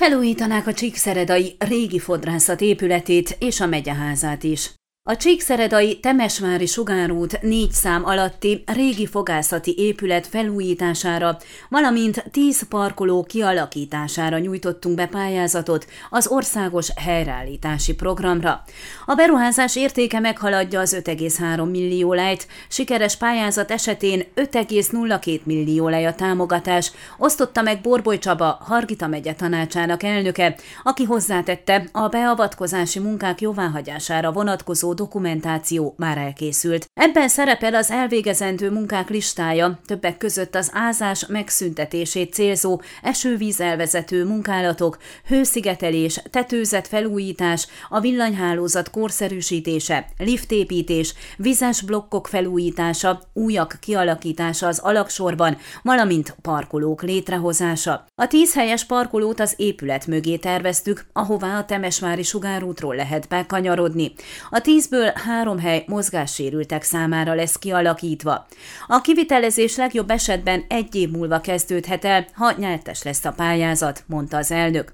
Felújítanák a Csíkszeredai régi fodrászat épületét és a megyeházát is. A Csíkszeredai Temesvári Sugárút négy szám alatti régi fogászati épület felújítására, valamint tíz parkoló kialakítására nyújtottunk be pályázatot az országos helyreállítási programra. A beruházás értéke meghaladja az 5,3 millió lejt, sikeres pályázat esetén 5,02 millió lej a támogatás, osztotta meg Borboly Csaba, Hargita megye tanácsának elnöke, aki hozzátette a beavatkozási munkák jóváhagyására vonatkozó dokumentáció már elkészült. Ebben szerepel az elvégezendő munkák listája, többek között az ázás megszüntetését célzó esővíz elvezető munkálatok, hőszigetelés, tetőzet felújítás, a villanyhálózat korszerűsítése, liftépítés, vizes blokkok felújítása, újak kialakítása az alaksorban, valamint parkolók létrehozása. A tíz helyes parkolót az épület mögé terveztük, ahová a Temesvári sugárútról lehet bekanyarodni. A tíz tízből három hely mozgássérültek számára lesz kialakítva. A kivitelezés legjobb esetben egy év múlva kezdődhet el, ha nyertes lesz a pályázat, mondta az elnök.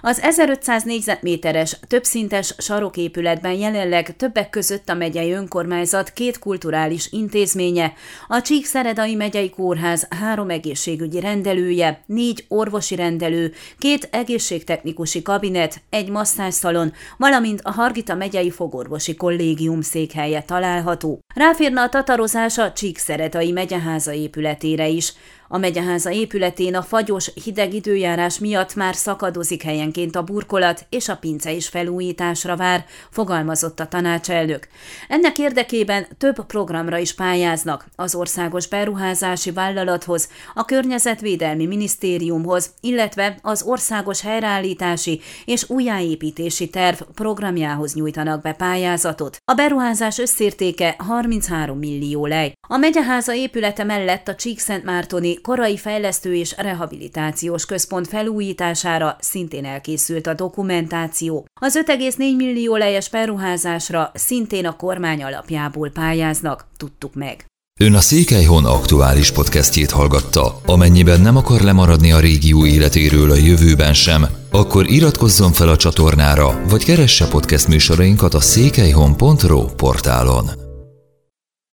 Az 1500 négyzetméteres, többszintes saroképületben jelenleg többek között a megyei önkormányzat két kulturális intézménye, a Csíkszeredai megyei kórház három egészségügyi rendelője, négy orvosi rendelő, két egészségtechnikusi kabinet, egy masszázszalon, valamint a Hargita megyei fogorvosi kollégium székhelye található. Ráférne a tatarozás a Csíkszeredai megyeháza épületére is. A megyeháza épületén a fagyos, hideg időjárás miatt már szakadozik helyenként a burkolat, és a pince is felújításra vár, fogalmazott a tanácselnök. Ennek érdekében több programra is pályáznak az Országos Beruházási Vállalathoz, a Környezetvédelmi Minisztériumhoz, illetve az Országos Helyreállítási és Újjáépítési Terv programjához nyújtanak be pályázatot. A beruházás összértéke 33 millió lej. A megyeháza épülete mellett a Csíkszentmártoni korai fejlesztő és rehabilitációs központ felújítására szintén elkészült a dokumentáció. Az 5,4 millió lejes beruházásra szintén a kormány alapjából pályáznak, tudtuk meg. Ön a Székelyhon aktuális podcastjét hallgatta. Amennyiben nem akar lemaradni a régió életéről a jövőben sem, akkor iratkozzon fel a csatornára, vagy keresse podcast műsorainkat a székelyhon.pro portálon.